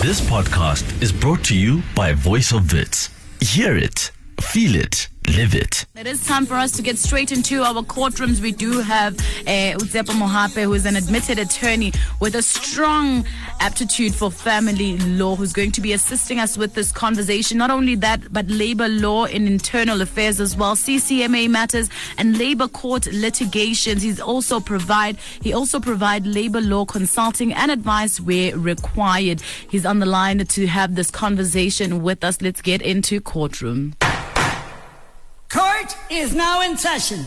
This podcast is brought to you by Voice of Wits. Hear it, feel it, live it. It is time for us to get straight into our courtrooms. We do have uh, Utsepa Mohapi, who is an admitted attorney with a strong aptitude for family law, who's going to be assisting us with this conversation. Not only that, but labor law and internal affairs as well, CCMA matters and labor court litigations. He's also provide he also provide labor law consulting and advice where required. He's on the line to have this conversation with us. Let's get into courtroom. Court is now in session.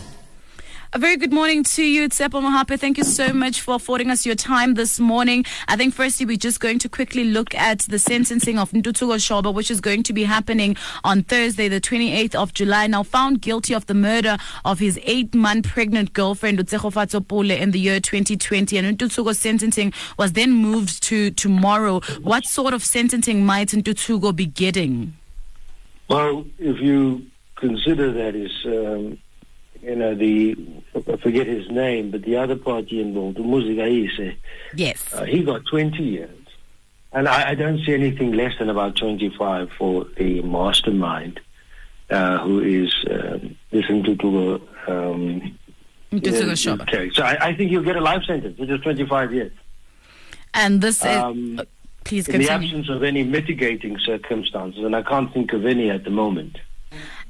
A very good morning to you, Tshepo Mohapi. Thank you so much for affording us your time this morning. I think firstly, we're just going to quickly look at the sentencing of Ntuthuko Shoba, which is going to be happening on Thursday, the 28th of July. Now found guilty of the murder of his eight-month pregnant girlfriend, Utseho Pule, in the year 2020. And Ntuthuko's sentencing was then moved to tomorrow. What sort of sentencing might Ntuthuko be getting? Well, if you consider that is, um, you know, the, I forget his name, but the other party involved, the Muzikayise, Yes. uh, he got 20 years. And I, I don't see anything less than about 25 for the mastermind, uh, who is um, listen to, to um, yeah, Okay, so I, I think you'll get a life sentence, which is 25 years. And this is. Um, uh, please in the absence of any mitigating circumstances, and I can't think of any at the moment.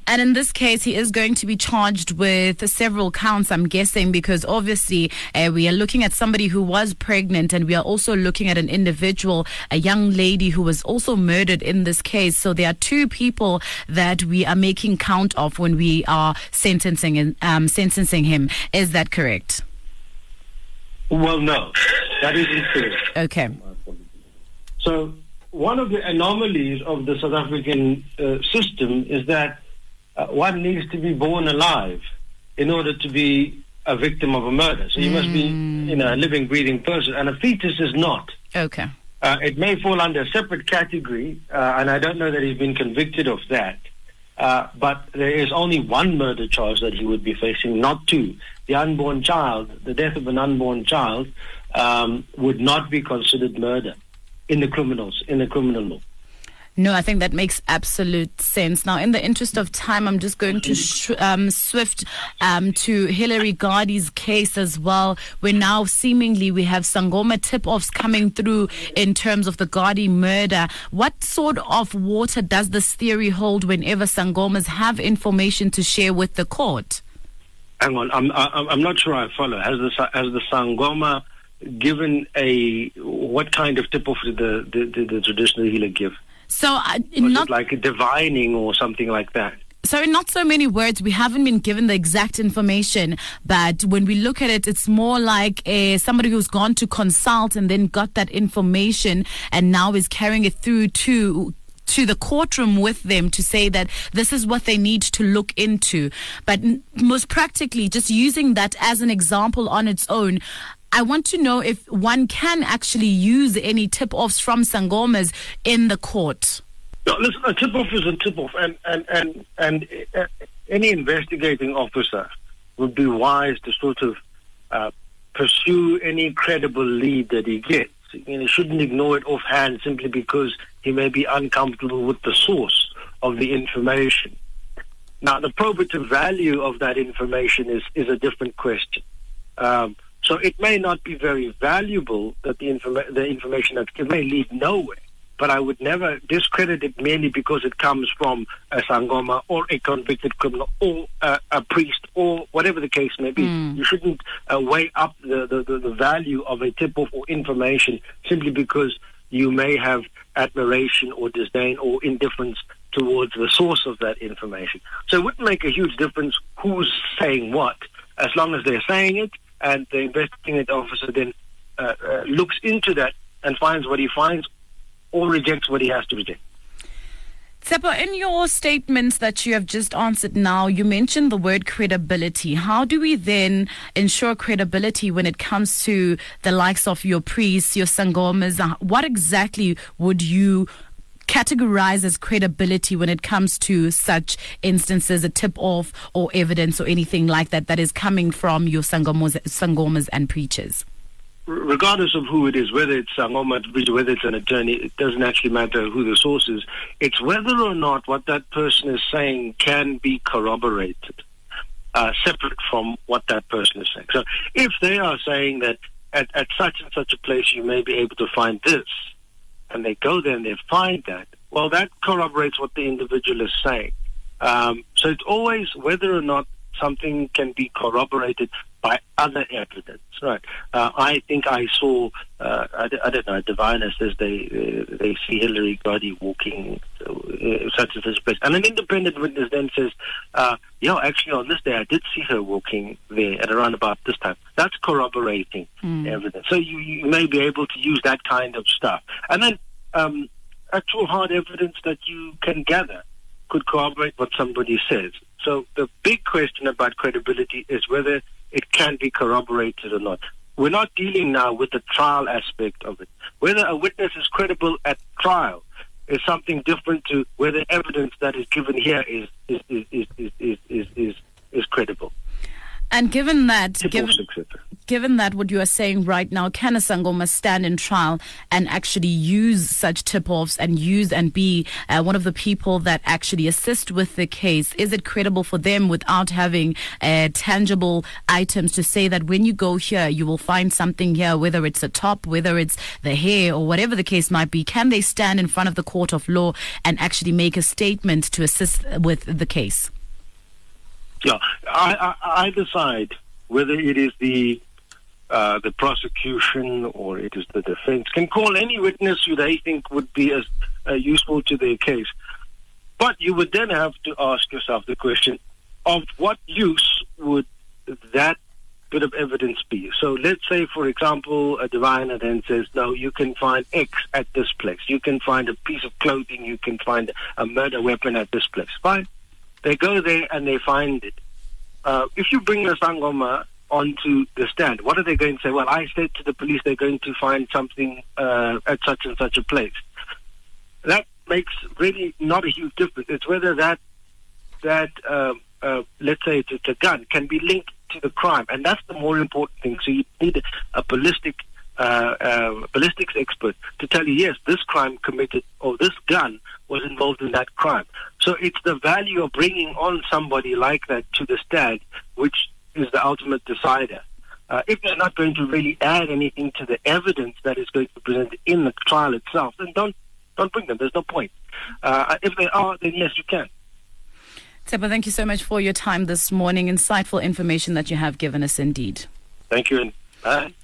And in this case, he is going to be charged with several counts, I'm guessing, because obviously uh, we are looking at somebody who was pregnant and we are also looking at an individual, a young lady who was also murdered in this case. So there are two people that we are making count of when we are sentencing, and, um, sentencing him. Is that correct? Well, no, that isn't true. Okay. So one of the anomalies of the South African uh, system is that uh, one needs to be born alive in order to be a victim of a murder. So you must be, you know, a living, breathing person, and a fetus is not. Okay. Uh, it may fall under a separate category, uh, and I don't know that he's been convicted of that. Uh, but there is only one murder charge that he would be facing, not two. The unborn child, the death of an unborn child, um, would not be considered murder in the criminals in the criminal law. No, I think that makes absolute sense. Now, in the interest of time, I'm just going to sh- um, swift um, to Hillary Gardee's case as well, where now seemingly we have Sangoma tip-offs coming through in terms of the Gardy murder. What sort of water does this theory hold whenever Sangomas have information to share with the court? Hang on, I'm I'm, I'm not sure I follow. Has the has the Sangoma given a what kind of tip off did the, the, the, the traditional healer give? So, uh, Was not it like a divining or something like that? So, in not so many words, we haven't been given the exact information, but when we look at it, it's more like a, somebody who's gone to consult and then got that information and now is carrying it through to to the courtroom with them to say that this is what they need to look into. But most practically, just using that as an example on its own, I want to know if one can actually use any tip offs from Sangomas in the court. No, listen, a tip off is a tip off, and and and and uh, any investigating officer would be wise to sort of uh, pursue any credible lead that he gets. You know, he shouldn't ignore it offhand simply because he may be uncomfortable with the source of the information. Now, the probative value of that information is is a different question. Um, so it may not be very valuable that the, informa- the information that it may lead nowhere. But I would never discredit it merely because it comes from a sangoma or a convicted criminal or a, a priest or whatever the case may be. You shouldn't uh, weigh up the, the, the, the value of a tip-off or information simply because you may have admiration or disdain or indifference towards the source of that information. So it wouldn't make a huge difference who's saying what, as long as they're saying it and the investigating officer then uh, uh, looks into that and finds what he finds or rejects what he has to reject. Tshepo, in your statements that you have just answered now, you mentioned the word credibility. How do we then ensure credibility when it comes to the likes of your priests, your sangomas? What exactly would you categorize as credibility when it comes to such instances, a tip off or evidence or anything like that that is coming from your sangomas, sangomas and preachers? regardless of who it is, whether it's Sangoma, whether it's an attorney, it doesn't actually matter who the source is. It's whether or not what that person is saying can be corroborated, uh, separate from what that person is saying. So if they are saying that at, at such and such a place you may be able to find this, and they go there and they find that, well, that corroborates what the individual is saying. Um, so it's always whether or not something can be corroborated by other evidence. Right. Uh, I think I saw, uh, I, I, don't know, a diviner says they uh, they see Hillary Gardee walking uh, such and such place. And an independent witness then says, uh, yeah, actually on this day I did see her walking there at around about this time. That's corroborating mm. evidence. So you, you may be able to use that kind of stuff. And then um, actual hard evidence that you can gather could corroborate what somebody says. So the big question about credibility is whether it can be corroborated or not. We're not dealing now with the trial aspect of it. Whether a witness is credible at trial is something different to whether evidence that is given here is is is is is is, is, is credible. And given that, given, given that what you are saying right now, can a Sangoma stand in trial and actually use such tip-offs and use and be uh, one of the people that actually assist with the case? Is it credible for them without having uh, tangible items to say that when you go here, you will find something here, whether it's a top, whether it's the hair, or whatever the case might be? Can they stand in front of the court of law and actually make a statement to assist with the case? Yeah, I, I, either side, whether it is the uh, the prosecution or it is the defense, can call any witness who they think would be as uh, useful to their case. But you would then have to ask yourself the question of what use would that bit of evidence be? So let's say, for example, a diviner then says, no, you can find X at this place. You can find a piece of clothing. You can find a murder weapon at this place. Fine. They go there and they find it. Uh, if you bring a Sangoma onto the stand, what are they going to say? Well, I said to the police they're going to find something uh, at such and such a place. That makes really not a huge difference. It's whether that that uh, uh, let's say it's, it's a gun can be linked to the crime, and that's the more important thing. So you need a ballistic uh, uh, ballistics expert to tell you, yes, this crime committed or this gun was involved in that crime. So it's the value of bringing on somebody like that to the stand, which is the ultimate decider. Uh, if they're not going to really add anything to the evidence that is going to be presented in the trial itself, then don't don't bring them. There's no point. Uh, if they are, then yes, you can. Tshepo, thank you so much for your time this morning. Insightful information that you have given us indeed. Thank you and bye.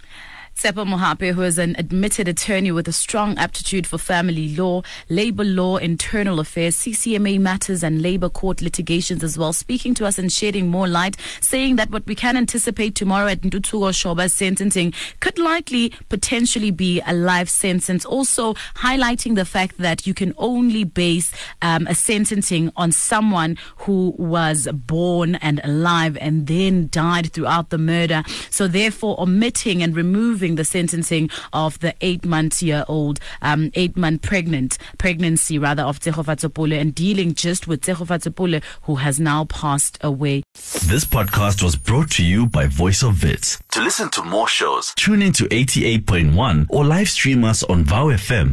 Tshepo Mohapi, who is an admitted attorney with a strong aptitude for family law, labor law, internal affairs, CCMA matters, and labor court litigations as well, speaking to us and shedding more light, saying that what we can anticipate tomorrow at Ntuthuko Shoba's sentencing could likely potentially be a life sentence. Also, highlighting the fact that you can only base um, a sentencing on someone who was born and alive and then died throughout the murder. So, therefore, omitting and removing the sentencing of the eight month year old, um, eight month pregnant pregnancy rather of Tshegofatso Pule and dealing just with Tshegofatso Pule who has now passed away. This podcast was brought to you by Voice of Wits. To listen to more shows, tune in to 88.1 or live stream us on vowfm.co.za.